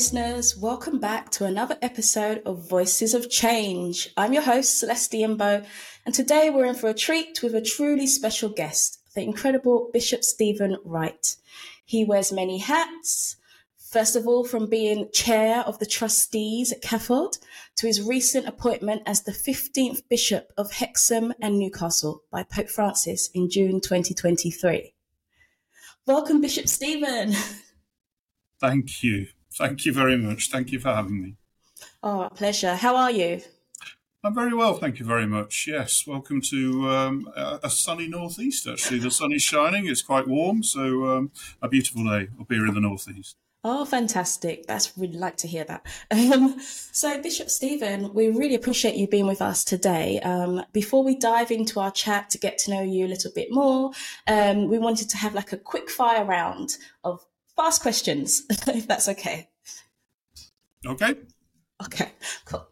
listeners. Welcome back to another episode of Voices of Change. I'm your host, Celeste Iyinbo, and today we're in for a treat with a truly special guest, the incredible Bishop Stephen Wright. He wears many hats, first of all, from being chair of the trustees at CAFOD to his recent appointment as the 15th Bishop of Hexham and Newcastle by Pope Francis in June 2023. Welcome, Bishop Stephen. Thank you. Thank you very much. Thank you for having me. Oh, pleasure. How are you? I'm very well, thank you very much. Yes, welcome to um, a, sunny northeast. Actually, the sun is shining. It's quite warm, so um, a beautiful day up here in the northeast. Oh, fantastic! That's we'd like to hear that. Um, so, Bishop Stephen, we really appreciate you being with us today. Um, before we dive into our chat to get to know you a little bit more, um, we wanted to have like a quick fire round of fast questions, if that's okay. Okay. Okay, cool.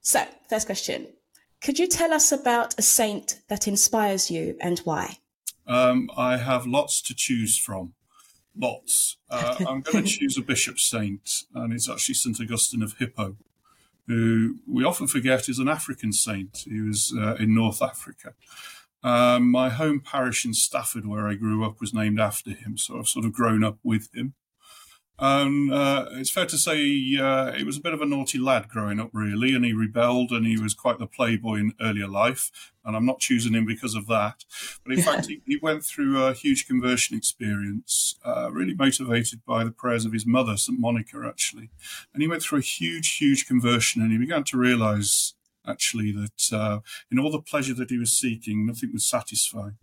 So, first question Could you tell us about a saint that inspires you and why? Um, I have lots to choose from. Lots. Uh, I'm going to choose a bishop saint, and it's actually St. Augustine of Hippo, who we often forget is an African saint. He was uh, in North Africa. Um, my home parish in Stafford, where I grew up, was named after him. So I've sort of grown up with him. And uh, it's fair to say uh, he was a bit of a naughty lad growing up, really, and he rebelled and he was quite the playboy in earlier life. And I'm not choosing him because of that. But in fact, he, he, went through a huge conversion experience, uh, really motivated by the prayers of his mother, St. Monica, actually. And he went through a huge, huge conversion and he began to realize actually that uh, in all the pleasure that he was seeking, nothing was satisfying.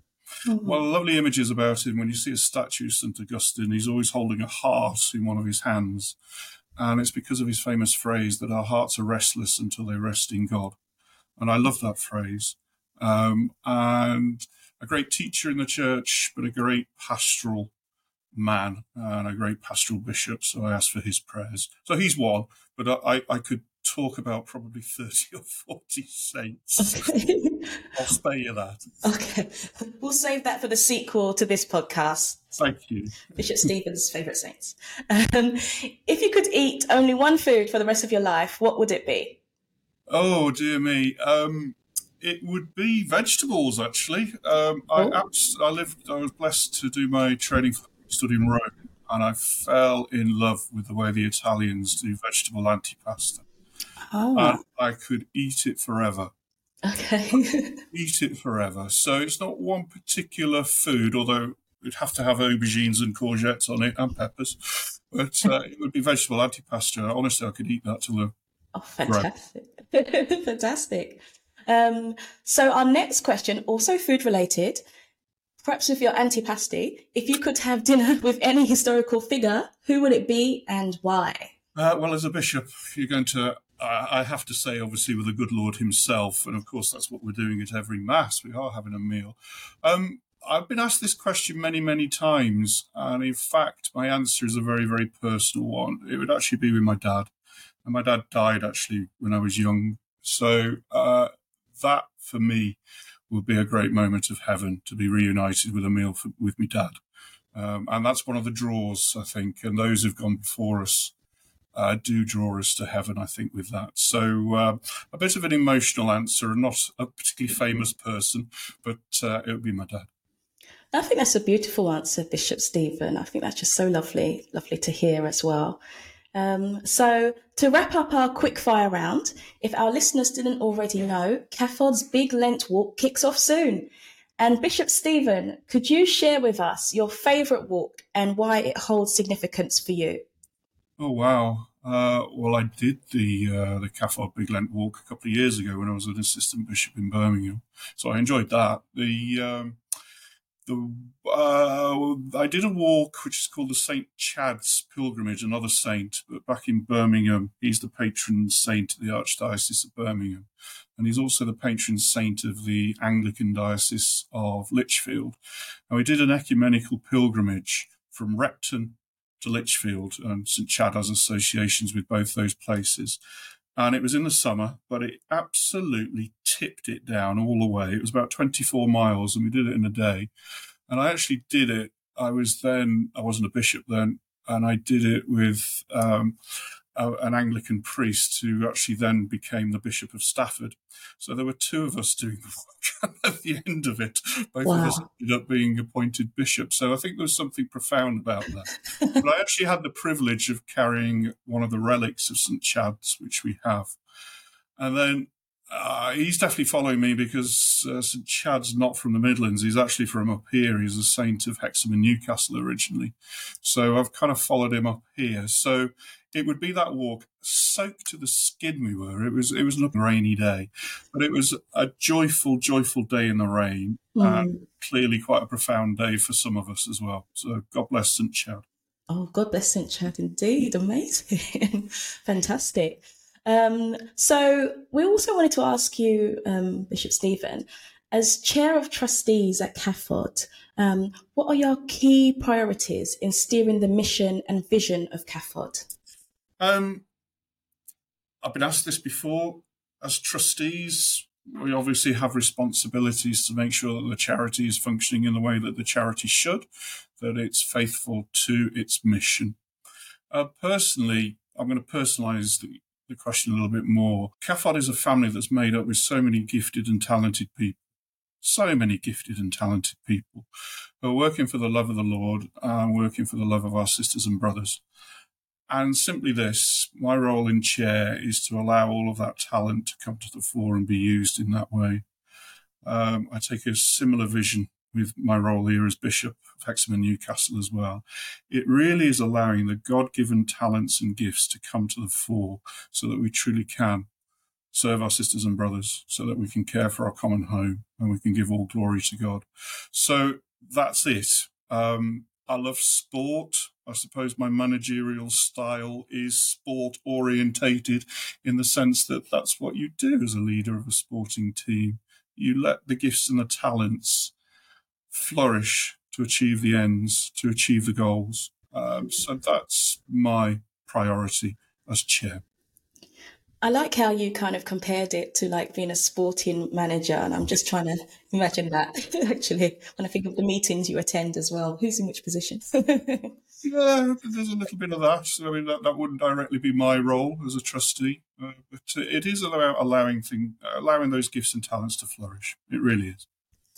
Mm-hmm. One of the lovely images about him when you see a statue of St. Augustine, he's always holding a heart in one of his hands. And it's because of his famous phrase that our hearts are restless until they rest in God. And I love that phrase. Um, and a great teacher in the church, but a great pastoral man and a great pastoral bishop. So I asked for his prayers. So he's one, but I, I could talk about probably 30 or 40 saints. I'll spare you that. Okay. We'll save that for the sequel to this podcast. Thank you. Bishop Stephen's favourite saints. Um, if you could eat only one food for the rest of your life, what would it be? Oh, dear me. Um, it would be vegetables, actually. Um, I, oh. I lived, I was blessed to do my training for studying Rome, and I fell in love with the way the Italians do vegetable antipasta. Oh. And I could eat it forever. Okay. eat it forever. So it's not one particular food, although you'd have to have aubergines and courgettes on it and peppers. But uh, it would be vegetable antipasta. Honestly, I could eat that till the. Oh, fantastic. fantastic. Um, so our next question, also food related, perhaps with your antipasti, if you could have dinner with any historical figure, who would it be and why? Uh, well, as a bishop, you're going to I have to say, obviously, with the good Lord Himself, and of course, that's what we're doing at every Mass. We are having a meal. Um, I've been asked this question many, many times, and in fact, my answer is a very, very personal one. It would actually be with my dad, and my dad died actually when I was young. So uh, that, for me, would be a great moment of heaven to be reunited with a meal for, with my dad. Um, and that's one of the draws, I think, and those who've gone before us uh, do draw us to heaven, I think, with that. So uh, a bit of an emotional answer, and not a particularly famous person, but uh, it would be my dad. I think that's a beautiful answer, Bishop Stephen. I think that's just so lovely, lovely to hear as well. Um, so to wrap up our quick fire round, if our listeners didn't already know, CAFOD's Big Lent Walk kicks off soon. And Bishop Stephen, could you share with us your favourite walk and why it holds significance for you? Oh wow! Uh, well, I did the uh, the CAFOD Big Lent Walk a couple of years ago when I was an assistant bishop in Birmingham, so I enjoyed that. The um, the uh, I did a walk which is called the Saint Chad's Pilgrimage, another saint, but back in Birmingham, he's the patron saint of the Archdiocese of Birmingham, and he's also the patron saint of the Anglican Diocese of Lichfield. And we did an ecumenical pilgrimage from Repton to Lichfield, and St Chad has associations with both those places. And it was in the summer, but it absolutely tipped it down all the way. It was about 24 miles, and we did it in a day. And I actually did it. I was then, I wasn't a bishop then, and I did it with um, a, an Anglican priest who actually then became the Bishop of Stafford. So there were two of us doing the work. at the end of it, both wow. of us ended up being appointed bishops. So I think there was something profound about that. but I actually had the privilege of carrying one of the relics of St. Chad's, which we have. And then uh, he's definitely following me because uh, St. Chad's not from the Midlands. He's actually from up here. He's a saint of Hexham and Newcastle originally. So I've kind of followed him up here. So it would be that walk, soaked to the skin we were. It was it was a rainy day, but it was a joyful, joyful day in the rain, mm. and clearly quite a profound day for some of us as well. So God bless St. Chad. Oh, God bless St. Chad indeed. Amazing. Fantastic. Um, so we also wanted to ask you, um, Bishop Stephen, as chair of trustees at CAFOD, um, what are your key priorities in steering the mission and vision of CAFOD? Um, I've been asked this before. As trustees, we obviously have responsibilities to make sure that the charity is functioning in the way that the charity should, that it's faithful to its mission. Uh, personally, I'm going to personalize the, the question a little bit more. CAFOD is a family that's made up with so many gifted and talented people. So many gifted and talented people who are working for the love of the Lord and working for the love of our sisters and brothers. And simply this, my role in chair is to allow all of that talent to come to the fore and be used in that way. Um, I take a similar vision with my role here as Bishop of Hexham and Newcastle as well. It really is allowing the God given talents and gifts to come to the fore so that we truly can serve our sisters and brothers, so that we can care for our common home and we can give all glory to God. So that's it. Um, I love sport. I suppose my managerial style is sport orientated in the sense that that's what you do as a leader of a sporting team. You let the gifts and the talents flourish to achieve the ends, to achieve the goals. Um, so that's my priority as chair. I like how you kind of compared it to like being a sporting manager, and I'm just trying to imagine that actually when I think of the meetings you attend as well. Who's in which position? yeah, there's a little bit of that. I mean, that, that wouldn't directly be my role as a trustee, uh, but it is about allowing thing, allowing those gifts and talents to flourish. It really is.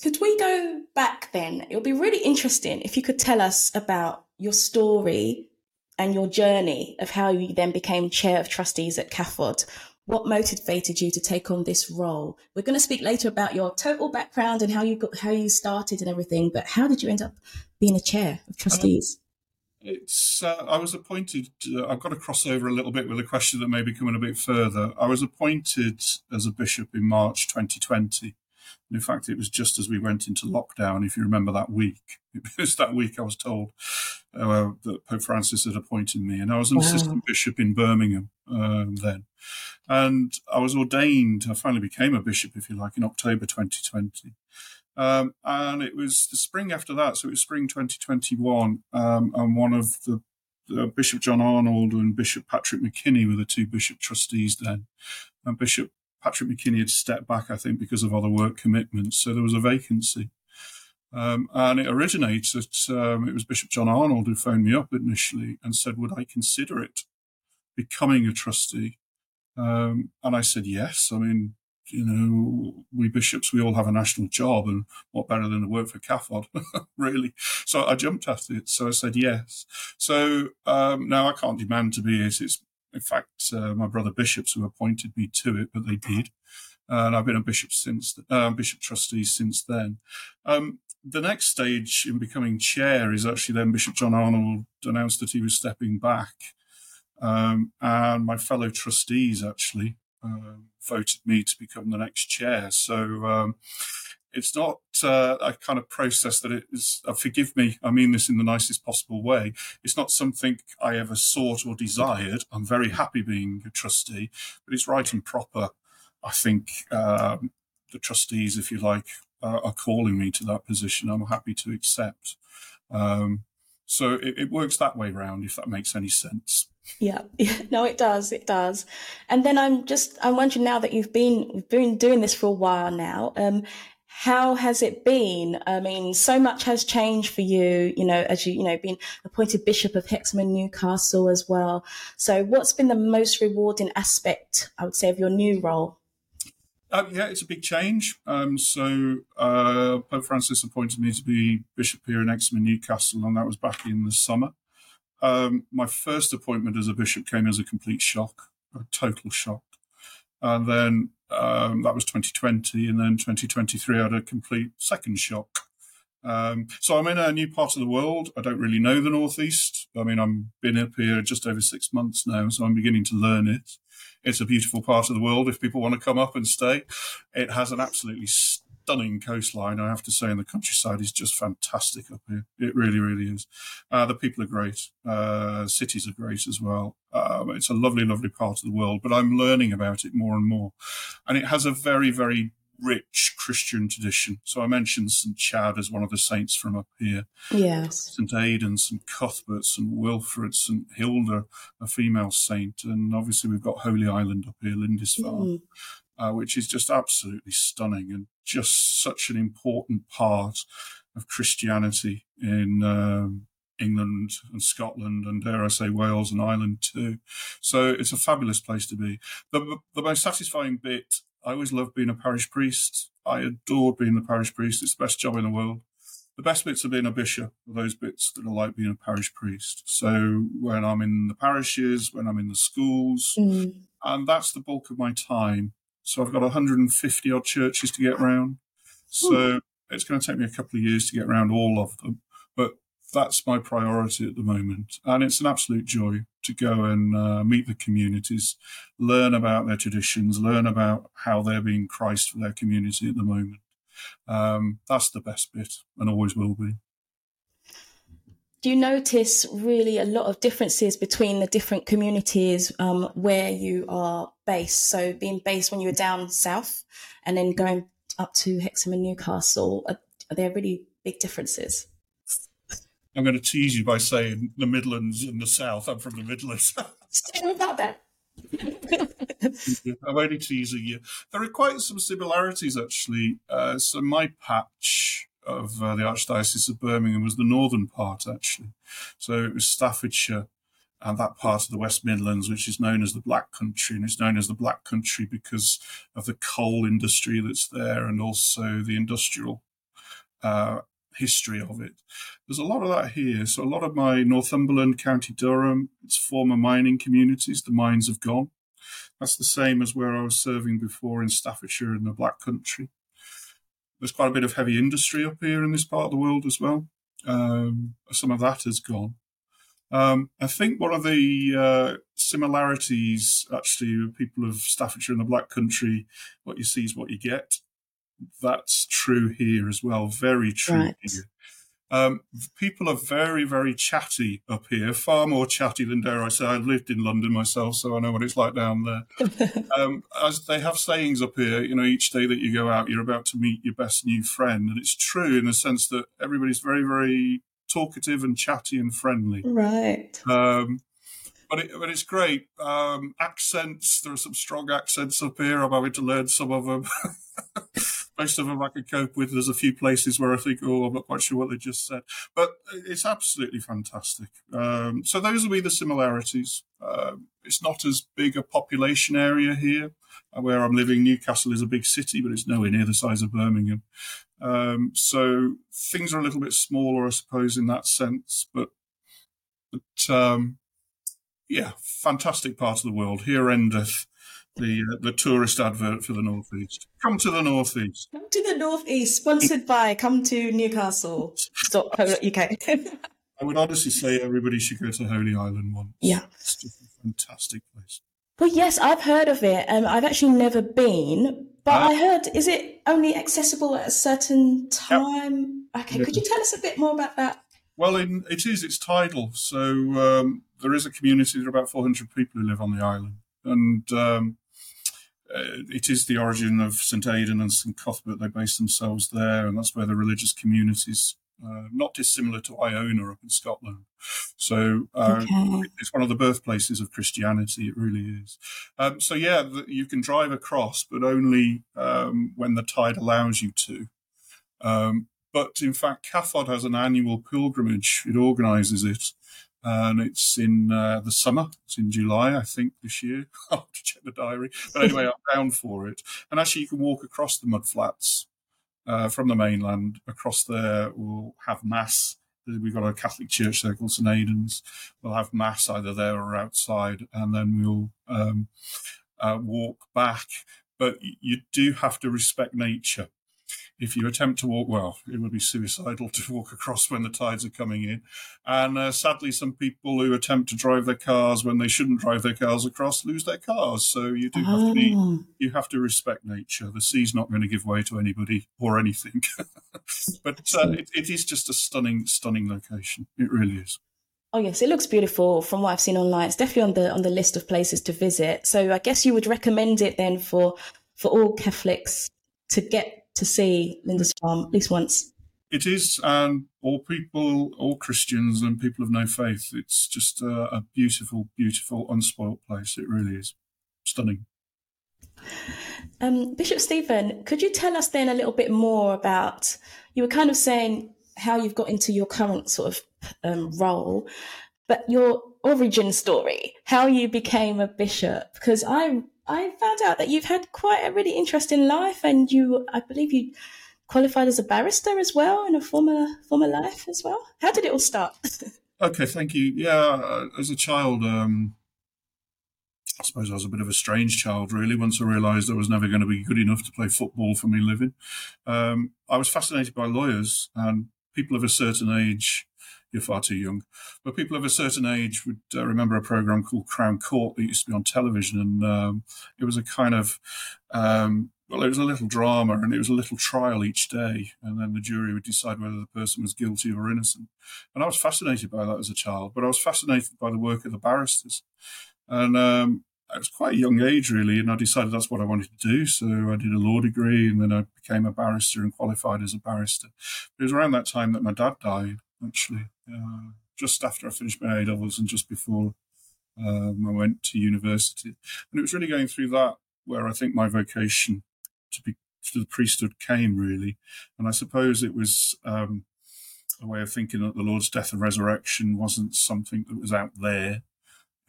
Could we go back then? It would be really interesting if you could tell us about your story and your journey of how you then became chair of trustees at CAFOD. What motivated you to take on this role? We're going to speak later about your total background and how you got how you started and everything. But how did you end up being a chair of trustees? Um, it's uh, I was appointed. Uh, I've got to cross over a little bit with a question that may be coming a bit further. I was appointed as a bishop in March 2020 in fact, it was just as we went into lockdown, if you remember that week. It was that week I was told uh, that Pope Francis had appointed me, and I was an wow. assistant bishop in Birmingham um, then. And I was ordained, I finally became a bishop, if you like, in October 2020. Um, and it was the spring after that, so it was spring 2021, um, and one of the uh, Bishop John Arnold and Bishop Patrick McKinney were the two bishop trustees then. And Bishop Patrick McKinney had stepped back, I think, because of other work commitments. So there was a vacancy. Um, and it originated, um, it was Bishop John Arnold who phoned me up initially and said, Would I consider it becoming a trustee? Um, and I said, Yes. I mean, you know, we bishops, we all have a national job, and what better than to work for CAFOD, really? So I jumped at it. So I said yes. So um, now I can't demand to be it. It's in fact, uh, my brother bishops who appointed me to it, but they did. and I've been a bishop since, uh, bishop trustee since then. Um, the next stage in becoming chair is actually then Bishop John Arnold announced that he was stepping back. Um, and my fellow trustees actually uh, voted me to become the next chair. So um, it's not uh, a kind of process that it is. Uh, forgive me, I mean this in the nicest possible way. It's not something I ever sought or desired. I'm very happy being a trustee, but it's right and proper. I think um, the trustees, if you like, uh, are calling me to that position. I'm happy to accept. Um, so it, it, works that way round, if that makes any sense. Yeah, no, it does. It does. And then I'm just I'm wondering now that you've been been doing this for a while now. Um, how has it been? I mean, so much has changed for you, you know, as you, you know, been appointed Bishop of Hexham and Newcastle as well. So, what's been the most rewarding aspect, I would say, of your new role? Uh, yeah, it's a big change. Um, so uh, Pope Francis appointed me to be bishop here in Hexham and Newcastle, and that was back in the summer. Um, my first appointment as a bishop came as a complete shock, a total shock. And then um, that was 2020, and then 2023 I had a complete second shock. Um, so I'm in a new part of the world. I don't really know the Northeast. I mean, I've been up here just over six months now, so I'm beginning to learn it. It's a beautiful part of the world if people want to come up and stay. It has an absolutely stunning coastline, I have to say, and the countryside is just fantastic up here. It really, really is. Uh, the people are great. Uh, cities are great as well. Um, it's a lovely, lovely part of the world, but I'm learning about it more and more. And it has a very, very rich Christian tradition. So I mentioned St. Chad as one of the saints from up here. Yes. St. Aidan, St. Cuthbert, St. Wilfrid, St. Hilda, a female saint. And obviously we've got Holy Island up here, Lindisfarne. Mm uh, which is just absolutely stunning and just such an important part of Christianity in um, England and Scotland and dare I say Wales and Ireland too. So it's a fabulous place to be. The, the most satisfying bit, I always loved being a parish priest. I adored being the parish priest. It's the best job in the world. The best bits of being a bishop are those bits that are like being a parish priest. So when I'm in the parishes, when I'm in the schools, mm. and that's the bulk of my time so I've got 150 odd churches to get around. So Ooh. it's going to take me a couple of years to get around all of them. But that's my priority at the moment. And it's an absolute joy to go and uh, meet the communities, learn about their traditions, learn about how they're being Christ for their community at the moment. Um, that's the best bit and always will be you notice really a lot of differences between the different communities um, where you are based? So, being based when you were down south and then going up to Hexham and Newcastle, are, are there really big differences? I'm going to tease you by saying the Midlands and the South. I'm from the Midlands. About that. I'm only teasing you. There are quite some similarities, actually. Uh, so my patch of uh, the Archdiocese of Birmingham was the northern part, actually. So it was Staffordshire and that part of the West Midlands, which is known as the Black Country. And it's known as the Black Country because of the coal industry that's there and also the industrial uh, history of it. There's a lot of that here. So a lot of my Northumberland, County Durham, its former mining communities, the mines have gone. That's the same as where I was serving before in Staffordshire in the Black Country. There's quite a bit of heavy industry up here in this part of the world as well. Um, some of that has gone. Um, I think one of the uh, similarities, actually, with people of Staffordshire and the Black Country, what you see is what you get. That's true here as well. Very true right. here. Um, people are very, very chatty up here, far more chatty than dare I say. I've lived in London myself, so I know what it's like down there. um, as they have sayings up here, you know, each day that you go out, you're about to meet your best new friend. And it's true in the sense that everybody's very, very talkative and chatty and friendly. Right. Um, but, it, but it's great. Um, accents, there are some strong accents up here. I'm having to learn some of them. most of them I can cope with. There's a few places where I think, oh, I'm not quite sure what they just said, but it's absolutely fantastic. Um, so those will be the similarities. Um, it's not as big a population area here uh, where I'm living. Newcastle is a big city, but it's nowhere near the size of Birmingham. Um, so things are a little bit smaller, I suppose, in that sense. But, but um, yeah, fantastic part of the world. Here endeth the uh, the tourist advert for the northeast. Come to the northeast. Come to the northeast. Sponsored by Come to Newcastle. UK. I would honestly say everybody should go to Holy Island once. Yeah, it's just a fantastic place. Well, yes, I've heard of it. Um, I've actually never been, but uh, I heard is it only accessible at a certain time? Yep. Okay, could you tell us a bit more about that? Well, in, it is. It's tidal, so um, there is a community. There are about 400 people who live on the island, and um, uh, it is the origin of St Aidan and St Cuthbert. They base themselves there, and that's where the religious communities, uh, not dissimilar to Iona up in Scotland. So uh, okay. it's one of the birthplaces of Christianity. It really is. Um, so yeah, the, you can drive across, but only um, when the tide allows you to. Um, but in fact, CAFOD has an annual pilgrimage. It organises it, and it's in uh, the summer. It's in July, I think, this year. I'll have to check the diary. But anyway, I'm down for it. And actually, you can walk across the mudflats uh, from the mainland across there. We'll have mass. We've got a Catholic church there called St Aidan's. We'll have mass either there or outside, and then we'll um, uh, walk back. But you do have to respect nature if you attempt to walk, well, it would be suicidal to walk across when the tides are coming in. And uh, sadly, some people who attempt to drive their cars when they shouldn't drive their cars across lose their cars. So you do have to be, oh. you have to respect nature. The sea's not going to give way to anybody or anything. but uh, it, it is just a stunning, stunning location. It really is. Oh yes, it looks beautiful from what I've seen online. It's definitely on the on the list of places to visit. So I guess you would recommend it then for for all Catholics to get to see Lindisfarne at least once. It is, and all people, all Christians and people of no faith. It's just a, a beautiful, beautiful, unspoilt place. It really is stunning. Um, Bishop Stephen, could you tell us then a little bit more about? You were kind of saying how you've got into your current sort of um, role, but your origin story, how you became a bishop, because I I found out that you've had quite a really interesting life, and you, I believe, you qualified as a barrister as well in a former former life as well. How did it all start? okay, thank you. Yeah, uh, as a child, um, I suppose I was a bit of a strange child, really. Once I realised I was never going to be good enough to play football for me living, um, I was fascinated by lawyers and people of a certain age you're far too young. But people of a certain age would uh, remember a program called Crown Court that used to be on television, and um, it was a kind of um, well, it was a little drama and it was a little trial each day, and then the jury would decide whether the person was guilty or innocent. And I was fascinated by that as a child, but I was fascinated by the work of the barristers, and um, I was quite a young age really, and I decided that's what I wanted to do. So I did a law degree, and then I became a barrister and qualified as a barrister. It was around that time that my dad died, actually, uh, just after I finished my A levels and just before um, I went to university. And it was really going through that where I think my vocation to be to the priesthood came really. And I suppose it was um, a way of thinking that the Lord's death and resurrection wasn't something that was out there.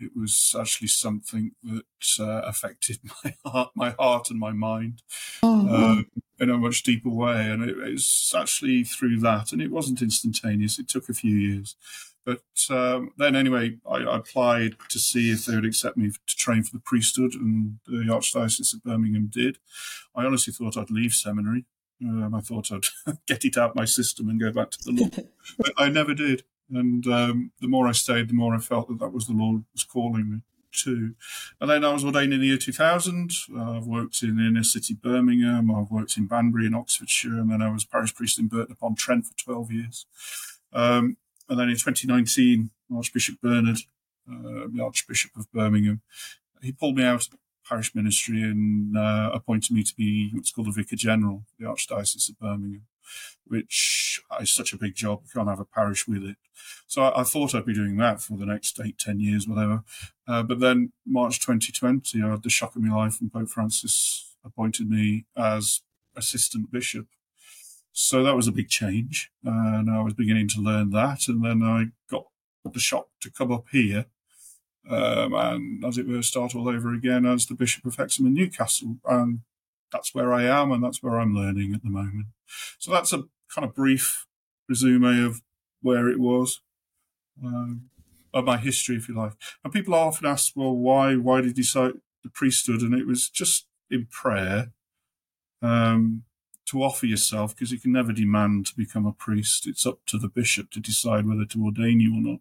It was actually something that uh, affected my heart, my heart and my mind. Mm-hmm. Uh, in a much deeper way. And it, it's actually through that, and it wasn't instantaneous. It took a few years. But um, then, anyway, I, I, applied to see if they would accept me to train for the priesthood, and the Archdiocese of Birmingham did. I honestly thought I'd leave seminary. Um, I thought I'd get it out of my system and go back to the law, but I never did. And um, the more I stayed, the more I felt that that was the Lord was calling me too. And then I was ordained in the year 2000. Uh, I've worked in the inner city Birmingham. I've worked in Banbury in Oxfordshire. And then I was parish priest in Burton upon Trent for 12 years. Um, and then in 2019, Archbishop Bernard, uh, the Archbishop of Birmingham, he pulled me out of parish ministry and uh, appointed me to be what's called a Vicar General, the Archdiocese of Birmingham which is such a big job. You can't have a parish with it. So I, I thought I'd be doing that for the next eight, ten years, whatever. Uh, but then March 2020, I had the shock of my life, and Pope Francis appointed me as assistant bishop. So that was a big change, and I was beginning to learn that. And then I got the shock to come up here um, and, as it were, start all over again as the Bishop of Hexham and Newcastle. And that's where I am and that's where I'm learning at the moment. So that's a kind of brief resume of where it was, um, of my history, if you like. And people often ask, well, why, why did you decide the priesthood? And it was just in prayer, um, to offer yourself because you can never demand to become a priest. It's up to the bishop to decide whether to ordain you or not.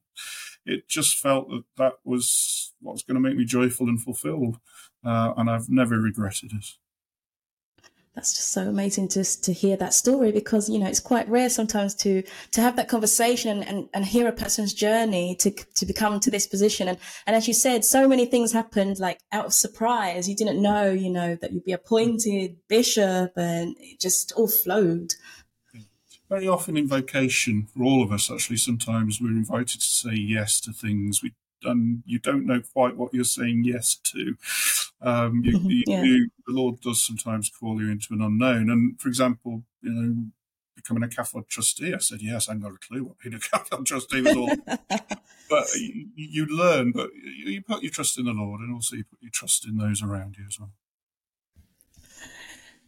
It just felt that that was what's going to make me joyful and fulfilled. Uh, and I've never regretted it that's just so amazing to to hear that story because you know it's quite rare sometimes to to have that conversation and, and hear a person's journey to to become to this position. And and as you said so many things happened like out of surprise. You didn't know you know that you'd be appointed bishop and it just all flowed. Very often in vocation for all of us actually sometimes we're invited to say yes to things we and you don't know quite what you're saying yes to. Um, you, you, yeah. you, the Lord does sometimes call you into an unknown. And for example, you know, becoming a CAFOD trustee? I said, yes, I haven't got a clue what being a CAFOD trustee was all But you, you, learn, but you put your trust in the Lord and also you put your trust in those around you as well.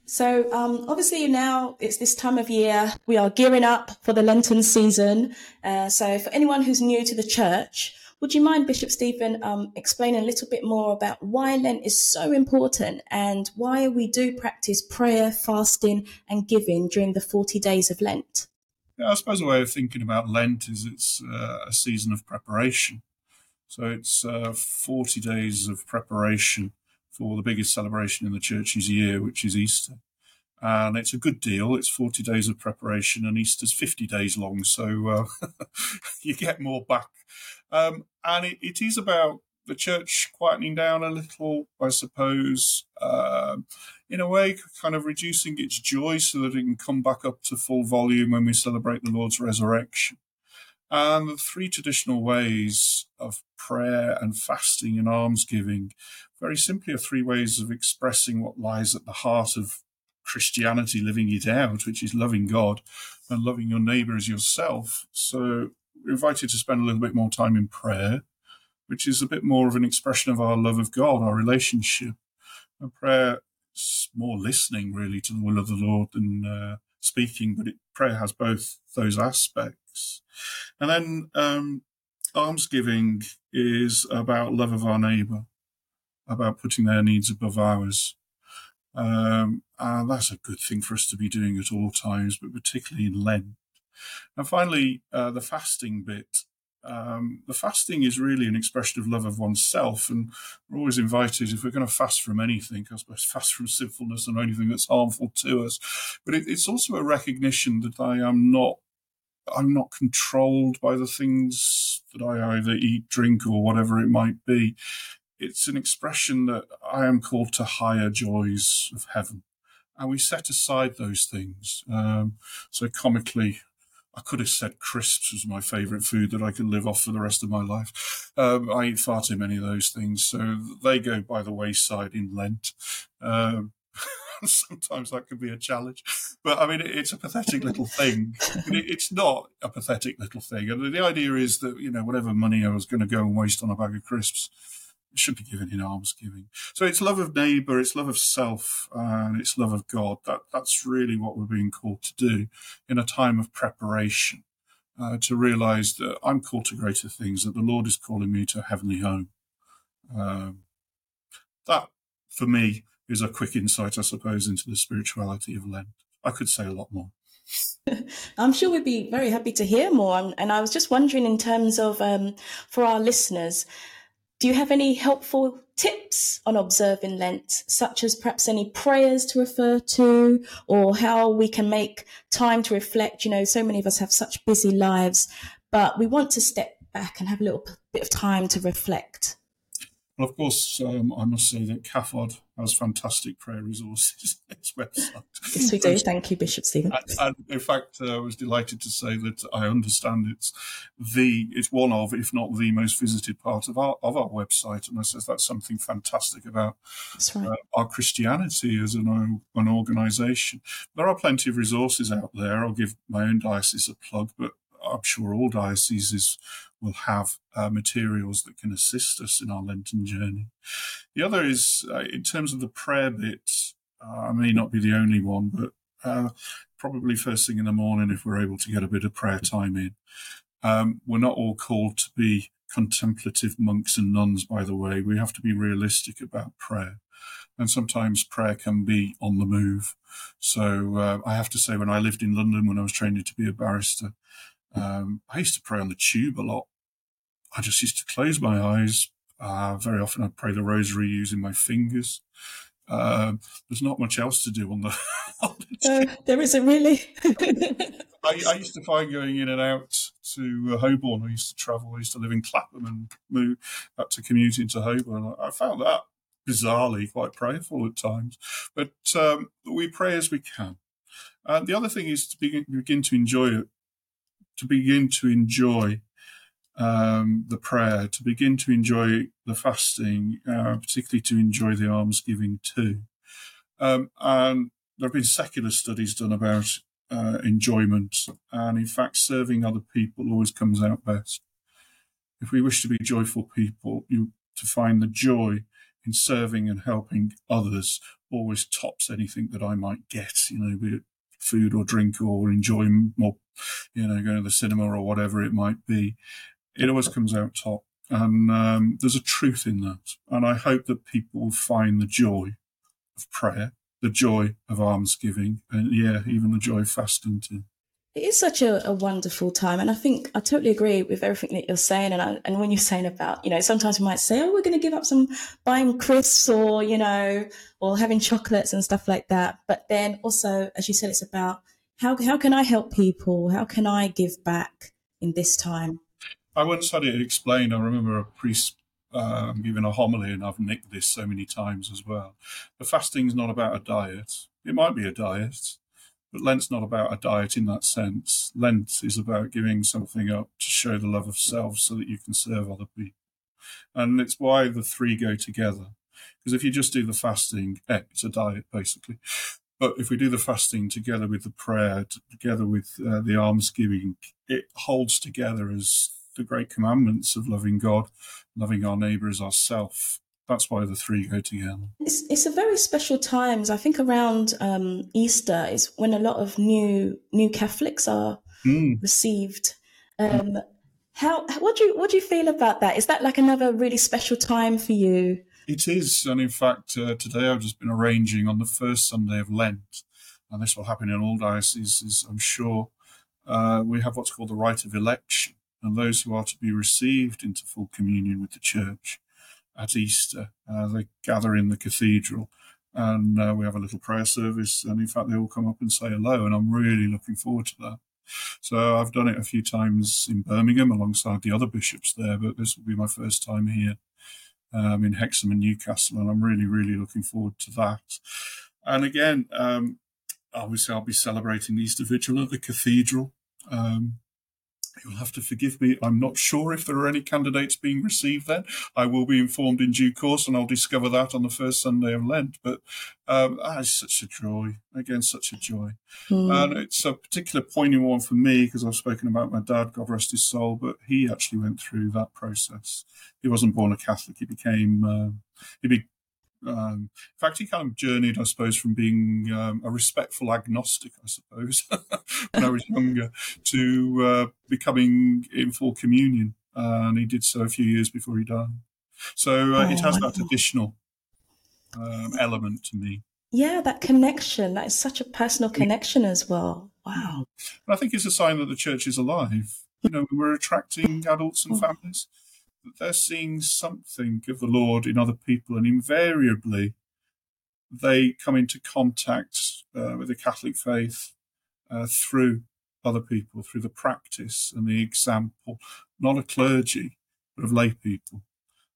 So, um, obviously, now it's this time of year. We are gearing up for the Lenten season. Uh, so, for anyone who's new to the church, would you mind, Bishop Stephen, um, explaining a little bit more about why Lent is so important and why we do practice prayer, fasting, and giving during the 40 days of Lent? Yeah, I suppose a way of thinking about Lent is it's uh, a season of preparation. So, it's uh, 40 days of preparation for the biggest celebration in the church's year, which is Easter. And it's a good deal. It's 40 days of preparation, and Easter's 50 days long, so uh, you get more back. Um, and it, it is about the church quietening down a little, I suppose, uh, in a way, kind of reducing its joy so that it can come back up to full volume when we celebrate the Lord's resurrection. And the three traditional ways of prayer and fasting and almsgiving, very simply, are three ways of expressing what lies at the heart of Christianity, living it out, which is loving God and loving your neighbor as yourself. So, we're invited to spend a little bit more time in prayer, which is a bit more of an expression of our love of God, our relationship. And prayer is more listening, really, to the will of the Lord than uh, speaking, but it, prayer has both those aspects. And then um, almsgiving is about love of our neighbour, about putting their needs above ours. Um, and that's a good thing for us to be doing at all times, but particularly in Lent. And finally, uh, the fasting bit. Um, the fasting is really an expression of love of oneself, and we're always invited, if we're going to fast from anything, I suppose fast from sinfulness and anything that's harmful to us. But it, it's also a recognition that I am not I'm not controlled by the things that I either eat, drink, or whatever it might be. It's an expression that I am called to higher joys of heaven. And we set aside those things. Um, so comically, I could have said crisps was my favourite food that I could live off for the rest of my life. Um, I eat far too many of those things, so they go by the wayside in Lent. Um, sometimes that can be a challenge. But I mean, it's a pathetic little thing. it's not a pathetic little thing. And the idea is that, you know, whatever money I was going to go and waste on a bag of crisps, should be given in almsgiving. So it's love of neighbour, it's love of self, and it's love of God. That that's really what we're being called to do in a time of preparation. Uh, to realise that I'm called to greater things, that the Lord is calling me to a heavenly home. Um, that, for me, is a quick insight, I suppose, into the spirituality of Lent. I could say a lot more. I'm sure we'd be very happy to hear more. And I was just wondering, in terms of um, for our listeners, do you have any helpful tips on observing Lent, such as perhaps any prayers to refer to, or how we can make time to reflect? You know, so many of us have such busy lives, but we want to step back and have a little bit of time to reflect. Well, of course, um, I must say that CAFOD has fantastic prayer resources on its website. Yes, we do. Thank you, Bishop Stephen. And, and in fact, uh, I was delighted to say that I understand it's the it's one of, if not the most visited part of our of our website, and I says that's something fantastic about right. uh, our Christianity as an an organisation. There are plenty of resources out there. I'll give my own diocese a plug, but I'm sure all dioceses will have uh, materials that can assist us in our Lenten journey. The other is uh, in terms of the prayer bit. Uh, I may not be the only one, but uh, probably first thing in the morning if we're able to get a bit of prayer time in. Um, we're not all called to be contemplative monks and nuns, by the way. We have to be realistic about prayer. And sometimes prayer can be on the move. So uh, I have to say, when I lived in London, when I was training to be a barrister, um, I used to pray on the tube a lot. I just used to close my eyes. Uh, very often I'd pray the rosary using my fingers. Uh, there's not much else to do on the. on the uh, there isn't really. I, I, used to find going in and out to uh, Holborn. I used to travel. I used to live in Clapham and move up to commute into Holborn. I found that bizarrely quite prayerful at times. But um, we pray as we can. And the other thing is to begin, begin to enjoy it to begin to enjoy um, the prayer, to begin to enjoy the fasting, uh, particularly to enjoy the almsgiving too. Um, and there have been secular studies done about uh, enjoyment. And in fact, serving other people always comes out best. If we wish to be joyful people, you to find the joy in serving and helping others always tops anything that I might get, you know, it food or drink or enjoy more, you know, going to the cinema or whatever it might be. It always comes out top. And um, there's a truth in that. And I hope that people will find the joy of prayer, the joy of almsgiving, and yeah, even the joy of fasting too. It is such a, a, wonderful time. And I think I totally agree with everything that you're saying. And, I, and when you're saying about, you know, sometimes we might say, oh, we're going to give up some buying crisps or, you know, or having chocolates and stuff like that. But then also, as you said, it's about how, how can I help people? How can I give back in this time? I once had it explained. I remember a priest um, giving a homily, and I've nicked this so many times as well. The fasting is not about a diet. It might be a diet, but Lent's not about a diet in that sense. Lent is about giving something up to show the love of self so that you can serve other people. And it's why the three go together. Because if you just do the fasting, eh, it's a diet basically. But if we do the fasting together with the prayer, together with uh, the almsgiving, it holds together as the great commandments of loving God, loving our neighbour as ourself, that's why the three go together. It's, it's a very special times. I think around um, Easter is when a lot of new new Catholics are mm. received. Um, how what do you what do you feel about that? Is that like another really special time for you? It is, and in fact, uh, today I've just been arranging on the first Sunday of Lent, and this will happen in all dioceses, I'm sure. Uh, we have what's called the rite of election, and those who are to be received into full communion with the Church at Easter. Uh, they gather in the cathedral and uh, we have a little prayer service. And in fact, they all come up and say hello. And I'm really looking forward to that. So I've done it a few times in Birmingham alongside the other bishops there, but this will be my first time here um, in Hexham and Newcastle. And I'm really, really looking forward to that. And again, um, obviously, I'll be celebrating the Easter Vigil at the cathedral. Um, You'll have to forgive me. I'm not sure if there are any candidates being received then. I will be informed in due course and I'll discover that on the first Sunday of Lent. But um, ah, it's such a joy. Again, such a joy. Mm. And it's a particular poignant one for me because I've spoken about my dad, God rest his soul, but he actually went through that process. He wasn't born a Catholic. He became, uh, he be, um, in fact, he kind of journeyed, I suppose, from being um, a respectful agnostic, I suppose, when I was younger, to uh, becoming in full communion. Uh, and he did so a few years before he died. So uh, oh, it has that additional um, element to me. Yeah, that connection. That is such a personal connection as well. Wow. And I think it's a sign that the church is alive. You know, we're attracting adults and families they're seeing something of the Lord in other people, and invariably they come into contact uh, with the Catholic faith uh, through other people, through the practice and the example, not of clergy, but of lay people.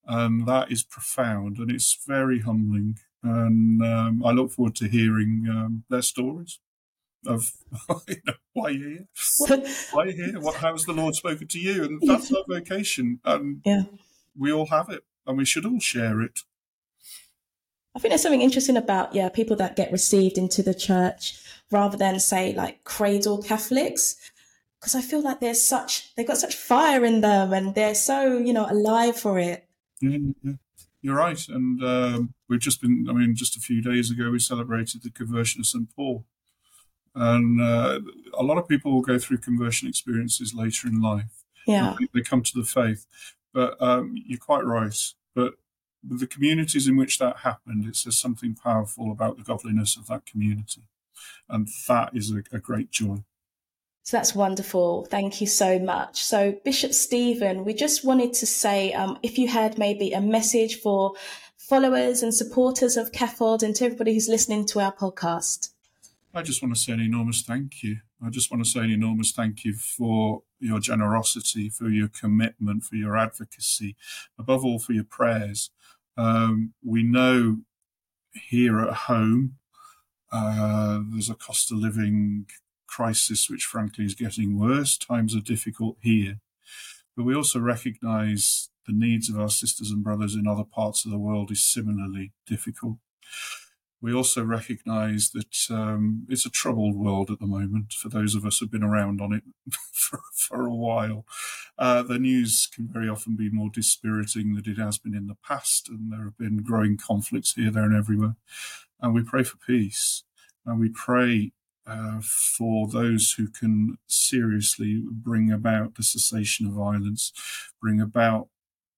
And that is profound and it's very humbling. And um, I look forward to hearing um, their stories of you know, why you here, why you here, what how has the Lord spoken to you, and that's our vocation, and yeah. we all have it, and we should all share it. I think there's something interesting about yeah people that get received into the church rather than say like cradle Catholics, because I feel like there's such they've got such fire in them and they're so you know alive for it. Yeah, yeah. You're right, and um, we've just been. I mean, just a few days ago, we celebrated the conversion of St Paul, and uh, a lot of people will go through conversion experiences later in life. Yeah. They come to the faith. But um, you're quite right. But the communities in which that happened, it says something powerful about the godliness of that community. And that is a, a great joy. So that's wonderful. Thank you so much. So, Bishop Stephen, we just wanted to say um, if you had maybe a message for followers and supporters of CAFOD and to everybody who's listening to our podcast. I just want to say an enormous thank you. I just want to say an enormous thank you for your generosity, for your commitment, for your advocacy, above all for your prayers. Um, we know here at home uh, there's a cost of living crisis, which frankly is getting worse. Times are difficult here. But we also recognize the needs of our sisters and brothers in other parts of the world is similarly difficult we also recognise that um, it's a troubled world at the moment for those of us who've been around on it for, for a while. Uh, the news can very often be more dispiriting than it has been in the past, and there have been growing conflicts here, there, and everywhere. And we pray for peace, and we pray uh, for those who can seriously bring about the cessation of violence, bring about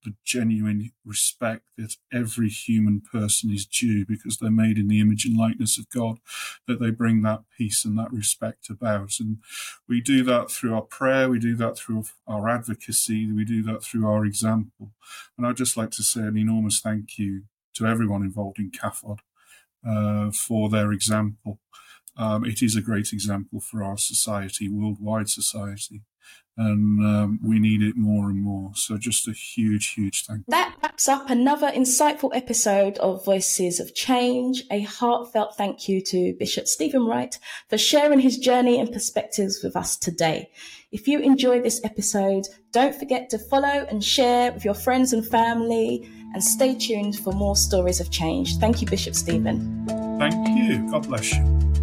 the genuine respect that every human person is due because they're made in the image and likeness of God, that they bring that peace and that respect about. And we do that through our prayer, we do that through our advocacy, we do that through our example. And I'd just like to say an enormous thank you to everyone involved in CAFOD uh, for their example. Um, it is a great example for our society, worldwide society and um, we need it more and more. So, just a huge, huge thank you. That wraps up another insightful episode of Voices of Change. A heartfelt thank you to Bishop Stephen Wright for sharing his journey and perspectives with us today. If you enjoyed this episode, don't forget to follow and share with your friends and family, and stay tuned for more stories of change. Thank you, Bishop Stephen. Thank you. God bless you.